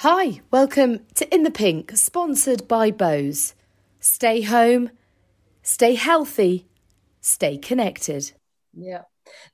Hi, welcome to In the Pink, sponsored by Bose. Stay home, stay healthy, stay connected. Yeah.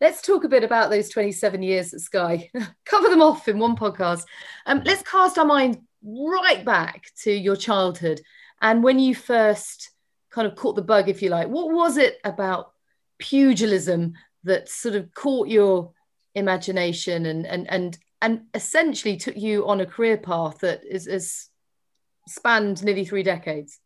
Let's talk a bit about those 27 years at Sky. Cover them off in one podcast. Um, let's cast our mind right back to your childhood and when you first kind of caught the bug, if you like. What was it about pugilism that sort of caught your imagination and and and and essentially took you on a career path that is, is spanned nearly three decades?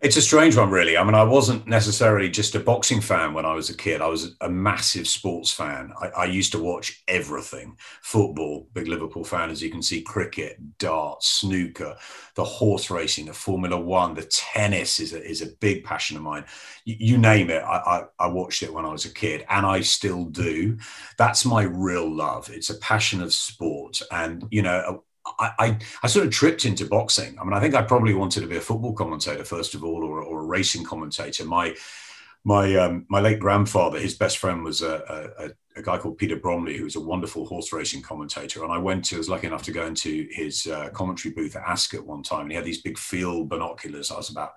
It's a strange one, really. I mean, I wasn't necessarily just a boxing fan when I was a kid. I was a massive sports fan. I, I, used to watch everything football, big Liverpool fan, as you can see, cricket, darts, snooker, the horse racing, the Formula One, the tennis is a, is a big passion of mine. You, you name it, I, I, I watched it when I was a kid, and I still do. That's my real love. It's a passion of sport. And, you know, I, I, I, sort of tripped into boxing. I mean, I think I probably wanted to be a football commentator first of all, or, or a racing commentator. My my um, my late grandfather, his best friend was a, a, a, guy called Peter Bromley, who was a wonderful horse racing commentator. And I went to, I was lucky enough to go into his uh, commentary booth at Ascot one time, and he had these big field binoculars. I was about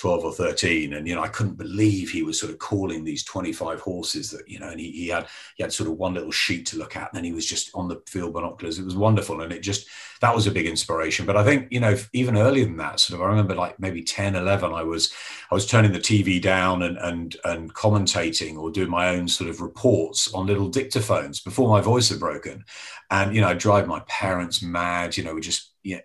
12 or 13 and you know i couldn't believe he was sort of calling these 25 horses that you know and he, he had he had sort of one little sheet to look at and then he was just on the field binoculars it was wonderful and it just that was a big inspiration but i think you know even earlier than that sort of i remember like maybe 10 11 i was i was turning the tv down and and and commentating or doing my own sort of reports on little dictaphones before my voice had broken and you know i drive my parents mad you know we just yeah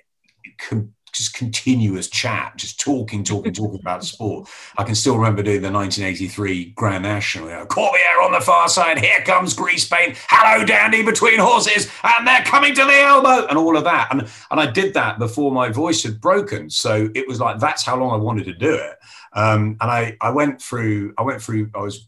com- just continuous chat, just talking, talking, talking about sport. I can still remember doing the 1983 Grand National. You know, Corbiere on the far side, here comes grease paint, Hello Dandy between horses, and they're coming to the elbow, and all of that. And and I did that before my voice had broken, so it was like that's how long I wanted to do it. Um, and I I went through I went through I was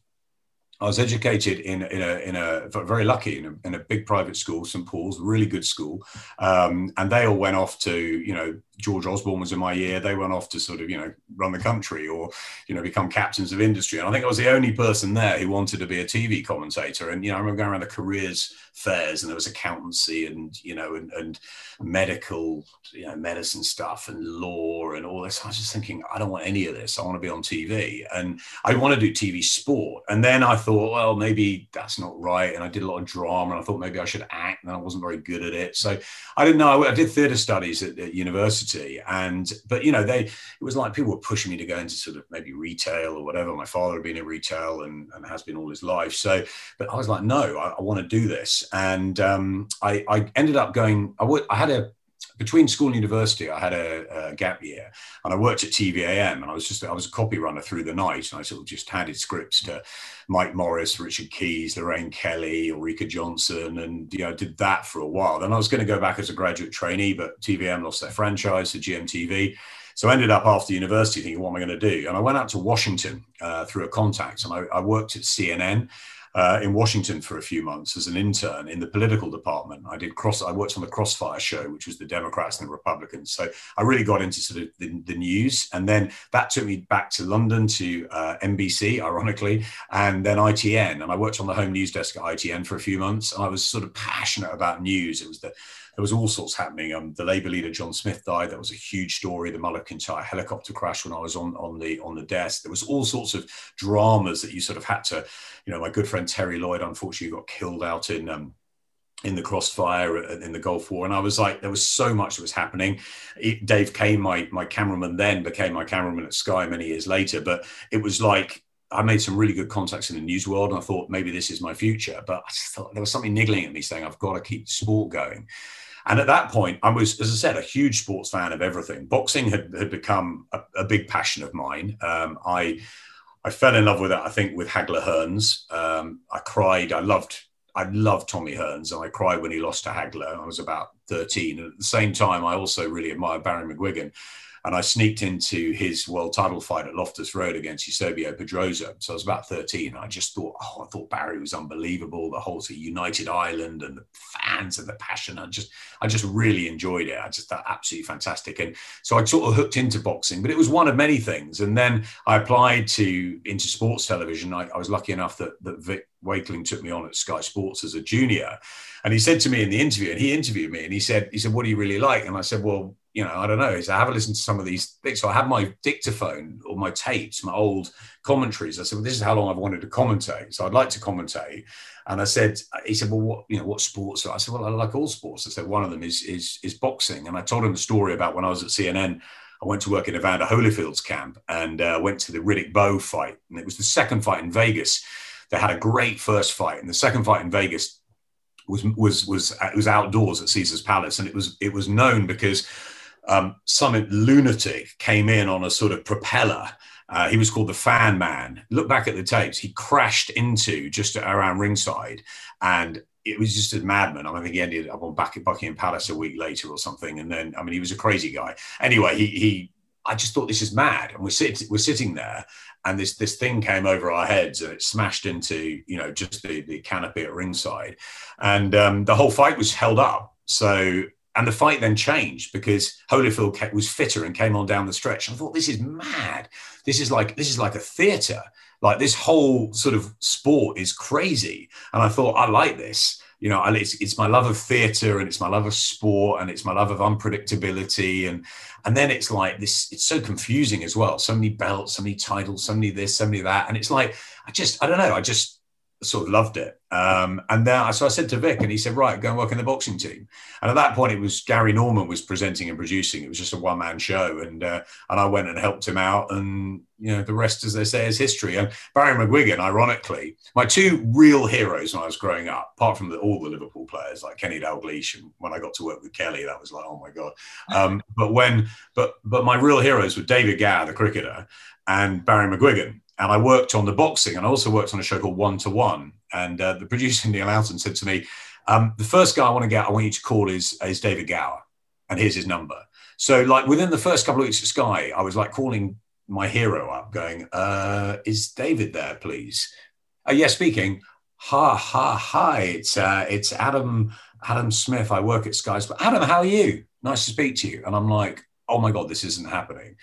I was educated in, in a, in a very lucky in a, in a big private school, St Paul's, really good school, um, and they all went off to you know George Osborne was in my year. They went off to sort of, you know, run the country or, you know, become captains of industry. And I think I was the only person there who wanted to be a TV commentator. And, you know, I remember going around the careers fairs and there was accountancy and, you know, and, and medical, you know, medicine stuff and law and all this. I was just thinking, I don't want any of this. I want to be on TV and I want to do TV sport. And then I thought, well, maybe that's not right. And I did a lot of drama and I thought maybe I should act and I wasn't very good at it. So I didn't know. I did theatre studies at, at university and but you know they it was like people were pushing me to go into sort of maybe retail or whatever. My father had been in retail and, and has been all his life. So but i was like no i, I want to do this. And um, I, I ended up going I would I had a between school and university, I had a, a, gap year and I worked at TVAM and I was just, I was a copy runner through the night and I sort of just handed scripts to Mike Morris, Richard Keys, Lorraine Kelly, Ulrika Jonsson, and, you know, did that for a while. Then I was going to go back as a graduate trainee, but TVAM lost their franchise to GMTV. So I ended up after university thinking, what am I going to do? And I went out to Washington uh, through a contact and I, I worked at CNN uh, in Washington for a few months as an intern in the political department. I did cross. I worked on the Crossfire show, which was the Democrats and the Republicans. So I really got into sort of the, the news, and then that took me back to London to uh, NBC, ironically, and then ITN. And I worked on the home news desk at ITN for a few months, and I was sort of passionate about news. It was the there was all sorts happening. Um, the Labour leader John Smith died. That was a huge story. The Mull of Kintyre helicopter crash when I was on on the on the desk. There was all sorts of dramas that you sort of had to, you know. My good friend Terry Lloyd unfortunately got killed out in um, in the crossfire in the Gulf War, and I was like, there was so much that was happening. It, Dave came, my my cameraman, then became my cameraman at Sky many years later. But it was like I made some really good contacts in the news world, and I thought maybe this is my future. But I just thought there was something niggling at me, saying I've got to keep sport going. And at that point, I was, as I said, a huge sports fan of everything. Boxing had, had become a, a big passion of mine. Um, I I fell in love with it. I think with Hagler Hearns. Um, I cried. I loved I loved Tommy Hearns, and I cried when he lost to Hagler. I was about 13. And at the same time, I also really admired Barry McGuigan and I sneaked into his world title fight at Loftus Road against Eusebio Pedroza. So I was about 13. I just thought, oh, I thought Barry was unbelievable. The whole United Ireland and the fans and the passion. I just, I just really enjoyed it. I just thought absolutely fantastic. And so I sort of hooked into boxing, but it was one of many things. And then I applied to into sports television. I, I was lucky enough that that Vic Wakeling took me on at Sky Sports as a junior. And he said to me in the interview, and he interviewed me, and he said, he said, what do you really like? And I said, well, you know, I don't know. So I have a listen to some of these things. So I had my dictaphone or my tapes, my old commentaries. I said, well, this is how long I've wanted to commentate. So I'd like to commentate. And I said, he said, well, what, you know, what sports? I said, well, I like all sports. I said, one of them is, is, is boxing. And I told him the story about when I was at CNN, I went to work in Evander Holyfield's camp and uh, went to the Riddick Bowe fight. And it was the second fight in Vegas. They had a great first fight. And the second fight in Vegas was, was, was, it was outdoors at Caesar's Palace. And it was, it was known because um, some lunatic came in on a sort of propeller. Uh, he was called the Fan Man. Look back at the tapes. He crashed into just around ringside, and it was just a madman. I, think he ended up on back at Buckingham Palace a week later or something. And then, I mean, he was a crazy guy. Anyway, he, he I just thought this is mad. And we're sitting, we're sitting there, and this this thing came over our heads, and it smashed into you know just the the canopy at ringside, and um, the whole fight was held up. So and the fight then changed because Holyfield was fitter and came on down the stretch. I thought, this is mad. This is like this is like a theatre. Like this whole sort of sport is crazy. And I thought, I like this. You know, it's, it's my love of theatre and it's my love of sport and it's my love of unpredictability. And and then it's like this, it's so confusing as well. So many belts, so many titles, so many this, so many that. And it's like, I just, I don't know, I just sort of loved it. Um, and then, so I said to Vic, and he said, "Right, go and work in the boxing team." And at that point, it was Gary Norman was presenting and producing. It was just a one man show, and uh, and I went and helped him out. And you know, the rest, as they say, is history. And Barry McGuigan, ironically, my two real heroes when I was growing up, apart from the, all the Liverpool players like Kenny Dalglish, and when I got to work with Kelly, that was like, oh my god. Um, but when, but but my real heroes were David Gower, the cricketer, and Barry McGuigan and I worked on the boxing and I also worked on a show called One to One. And uh, the producer Neil Alton said to me, um, "The first guy I want to get, I want you to call is is David Gower, and here's his number." So, like within the first couple of weeks at Sky, I was like calling my hero up, going, uh, "Is David there, please?" Uh, yeah, speaking. Ha ha hi! It's uh, it's Adam Adam Smith. I work at Sky. Adam, how are you? Nice to speak to you. And I'm like, oh my god, this isn't happening.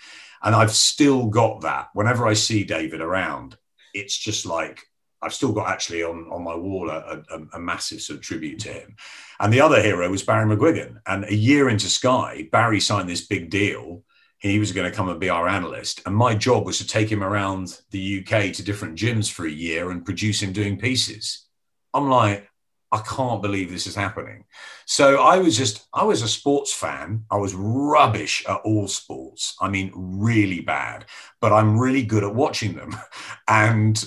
And I've still got that. Whenever I see David around, it's just like I've still got actually on, on my wall a, a, a, massive sort of tribute to him. And the other hero was Barry McGuigan. And a year into Sky, Barry signed this big deal. He was going to come and be our analyst. And my job was to take him around the UK to different gyms for a year and produce him doing pieces. I'm like, I can't believe this is happening. So I was just, I was a sports fan. I was rubbish at all sports. I mean, really bad, but I'm really good at watching them. And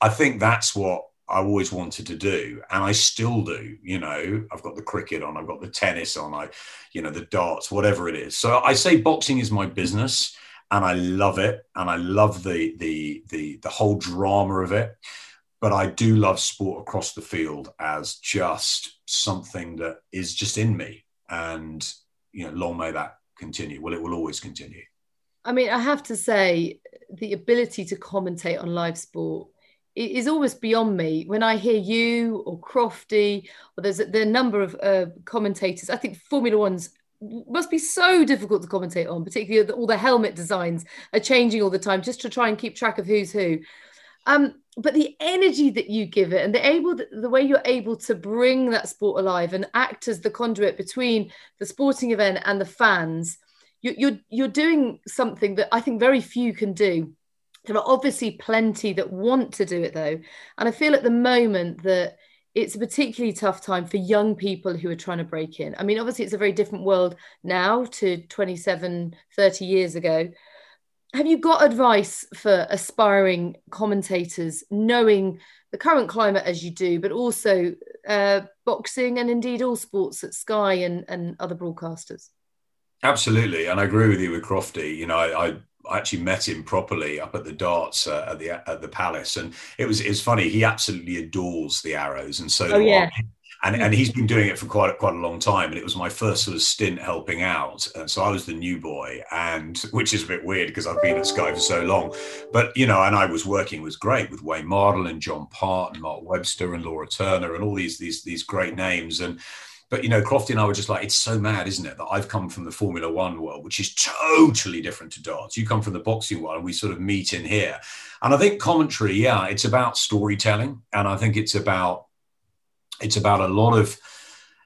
I think that's what I always wanted to do. And I still do. You know, I've got the cricket on, I've got the tennis on, I, you know, the darts, whatever it is. So I say boxing is my business and I love it. And I love the, the, the, the whole drama of it but I do love sport across the field as just something that is just in me. And, you know, long may that continue. Well, it will always continue. I mean, I have to say, the ability to commentate on live sport is almost beyond me. When I hear you or Crofty, or there's a, a number of uh, commentators, I think Formula One's must be so difficult to commentate on, particularly all the helmet designs are changing all the time just to try and keep track of who's who. Um, but the energy that you give it and the able the way you're able to bring that sport alive and act as the conduit between the sporting event and the fans you, you're you're doing something that I think very few can do. There are obviously plenty that want to do it though, and I feel at the moment that it's a particularly tough time for young people who are trying to break in. I mean, obviously, it's a very different world now to 27, 30 years ago. Have you got advice for aspiring commentators, knowing the current climate as you do, but also uh, boxing and indeed all sports at Sky and, and other broadcasters? Absolutely, and I agree with you with Crofty. You know, I, I actually met him properly up at the darts uh, at the at the palace, and it was it's funny. He absolutely adores the arrows, and so oh, yeah. I. And, hmm. and he's been doing it for quite quite a long time, and it was my first sort of stint helping out. And so I was the new boy, and which is a bit weird because I've been at Sky for so long. But you know, and I was working was great with Wayne Mardle and John Part and Mark Webster and Laura Turner and all these these these great names. And but you know, Crofty and I were just like, it's so mad, isn't it, that I've come from the Formula One world, which is totally different to darts. You come from the boxing world, and we sort of meet in here. And I think commentary, yeah, it's about storytelling, and I think it's about it's about a lot of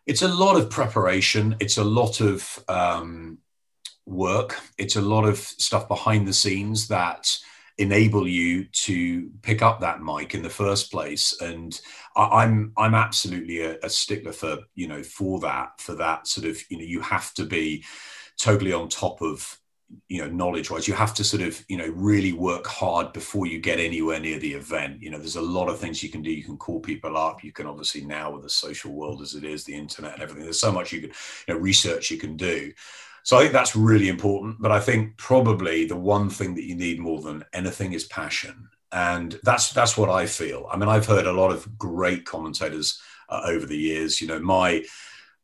it's a lot of preparation. It's a lot of um, work. It's a lot of stuff behind the scenes that enable you to pick up that mic in the first place and I, am I'm, I'm absolutely a, a, stickler for you know for that for that sort of you know you have to be totally on top of you know knowledge wise you have to sort of you know really work hard before you get anywhere near the event you know there's a lot of things you can do you can call people up you can obviously now with the social world as it is the internet and everything there's so much you can you know research you can do so I think that's really important. But I think probably the one thing that you need more than anything is passion. And that's that's what I feel. I mean, I've heard a lot of great commentators uh, over the years. You know, my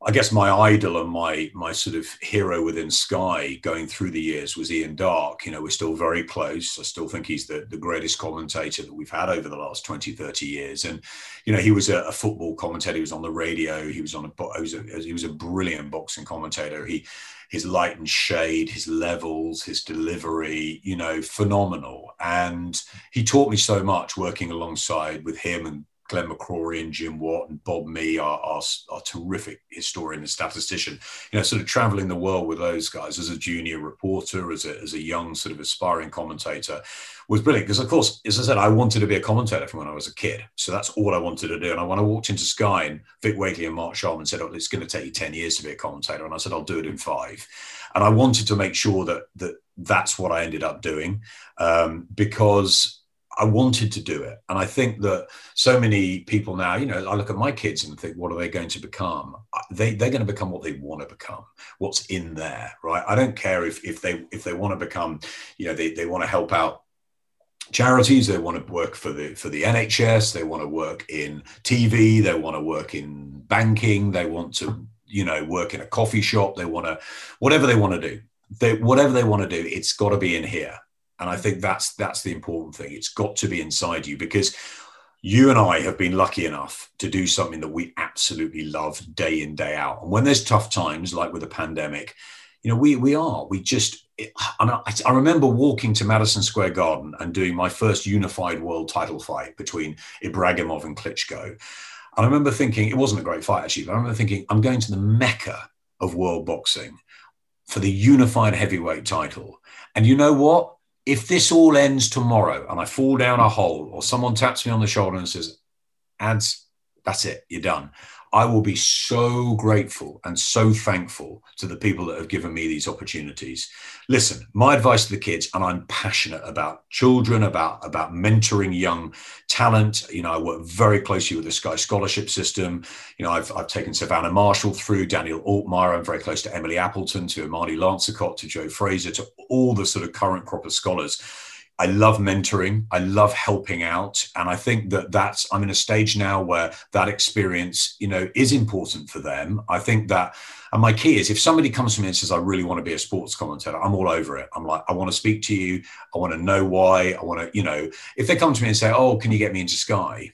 I guess my idol and my my sort of hero within Sky going through the years was Ian Darke. You know, we're still very close. I still think he's the, the greatest commentator that we've had over the last 20, 30 years. And, you know, he was a, a football commentator. He was on the radio. He was on a, he was a, he was a brilliant boxing commentator. He, his light and shade, his levels, his delivery, you know, phenomenal. And he taught me so much working alongside with him and Glenn McCrory and Jim Watt and Bob Mee, are, our, our, terrific historian and statistician, you know, sort of traveling the world with those guys as a junior reporter, as a, as a young sort of aspiring commentator was brilliant. Because, of course, as I said, I wanted to be a commentator from when I was a kid. So that's all I wanted to do. And I, when I walked into Sky and Vic Wakely and Mark Sharman said, oh, it's going to take you 10 years to be a commentator. And I said, I'll do it in five. And I wanted to make sure that, that that's what I ended up doing um, because I wanted to do it. And I think that so many people now, you know, I look at my kids and think, what are they going to become? They, they're going to become what they want to become, what's in there, right? I don't care if, if they if they want to become, you know, they, they want to help out charities they want to work for the for the nhs they want to work in tv they want to work in banking they want to you know work in a coffee shop they want to whatever they want to do they whatever they want to do it's got to be in here and I think that's that's the important thing. It's got to be inside you because you and I have been lucky enough to do something that we absolutely love day in day out. And when there's tough times, like with the pandemic, you know, we we are we just. And I, I remember walking to Madison Square Garden and doing my first unified world title fight between Ibragimov and Klitschko. And I remember thinking it wasn't a great fight actually, but I remember thinking I'm going to the mecca of world boxing for the unified heavyweight title. And you know what? If this all ends tomorrow and I fall down a hole or someone taps me on the shoulder and says, ads, that's it, you're done. I will be so grateful and so thankful to the people that have given me these opportunities. Listen, my advice to the kids, and I'm passionate about children, about, about mentoring young talent. You know, I work very closely with the Sky Scholarship System. You know, I've, I've taken Savannah Marshall through, Daniel Altmaier. I'm very close to Emily Appleton, to Imani Lansiquot, to Joe Fraser, to all the sort of current crop of scholars I love mentoring. I love helping out. And I think that that's, I'm in a stage now where that experience, you know, is important for them. I think that, and my key is if somebody comes to me and says, I really want to be a sports commentator, I'm all over it. I'm like, I want to speak to you. I want to know why. I want to, you know, if they come to me and say, Oh, can you get me into Sky?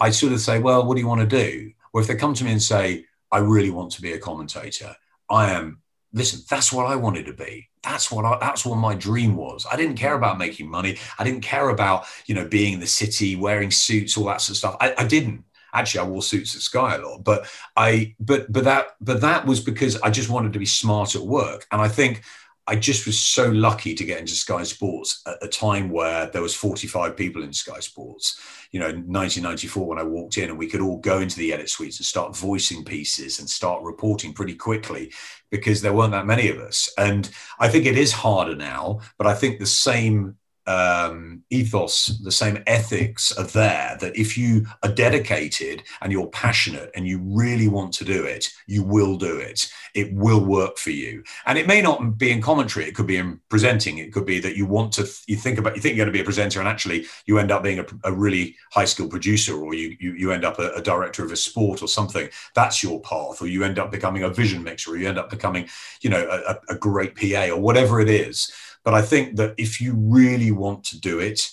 I sort of say, Well, what do you want to do? Or if they come to me and say, I really want to be a commentator, I am listen, that's what I wanted to be. That's what I, that's what my dream was. I didn't care about making money. I didn't care about you know being in the city, wearing suits, all that sort of stuff. I, I didn't actually. I wore suits at Sky a lot, but I but but that but that was because I just wanted to be smart at work. And I think I just was so lucky to get into Sky Sports at a time where there was 45 people in Sky Sports. You know, 1994 when I walked in, and we could all go into the edit suites and start voicing pieces and start reporting pretty quickly because there weren't that many of us. And I think it is harder now, but I think the same um, ethos, the same ethics are there that if you are dedicated and you're passionate and you really want to do it, you will do it. It will work for you. And it may not be in commentary, it could be in presenting. It could be that you want to, you think about, you think you're going to be a presenter and actually you end up being a, a really high skilled producer or you, you, you end up a, a, director of a sport or something. That's your path. Or you end up becoming a vision mixer or you end up becoming, you know, a, a great PA or whatever it is but I think that if you really want to do it,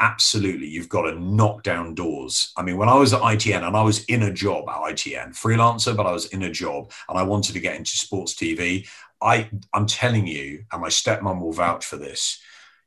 absolutely, you've got to knock down doors. I mean, when I was at ITN and I was in a job at ITN, freelancer, but I was in a job and I wanted to get into sports TV, I, I'm telling you, and my stepmom will vouch for this.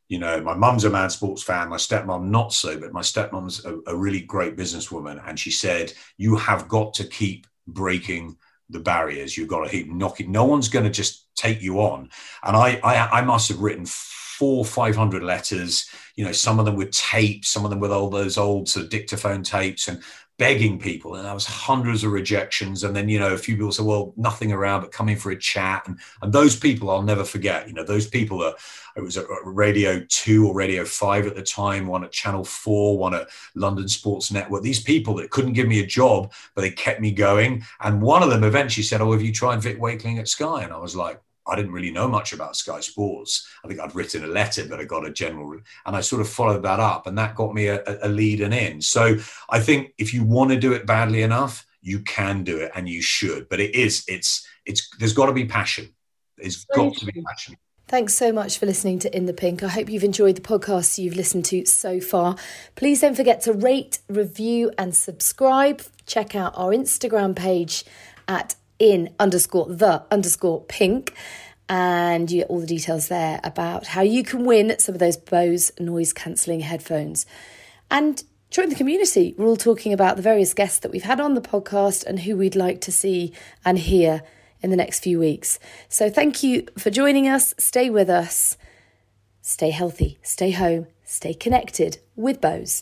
You know, my mum's a mad sports fan, my stepmom not so, but my stepmom's a, a really great businesswoman. And she said, You have got to keep breaking the barriers. You've got to keep knocking. No one's going to just take you on. And I, I, I must have written four, five hundred letters. You know, some of them with tapes, some of them with all those old sort of dictaphone tapes, and begging people. And I was hundreds of rejections. And then you know, a few people said, "Well, nothing around, but coming for a chat." And and those people I'll never forget. You know, those people are it was at Radio 2 or Radio 5 at the time, one at Channel 4, one at London Sports Network. These people that couldn't give me a job, but they kept me going. And one of them eventually said, Oh, have you tried Vic Wakeling at Sky? And I was like, I didn't really know much about Sky Sports. I think I'd written a letter, but I got a general, and I sort of followed that up, and that got me a, a lead and in. So I think if you want to do it badly enough, you can do it, and you should. But it is, it's, it's. There's got to be passion. It's got to be passion. Thanks so much for listening to In the Pink. I hope you've enjoyed the podcast you've listened to so far. Please don't forget to rate, review, and subscribe. Check out our Instagram page at in underscore the underscore pink. And you get all the details there about how you can win some of those Bose noise cancelling headphones. And join the community. We're all talking about the various guests that we've had on the podcast and who we'd like to see and hear in the next few weeks. So thank you for joining us. Stay with us. Stay healthy, stay home, stay connected with Bose.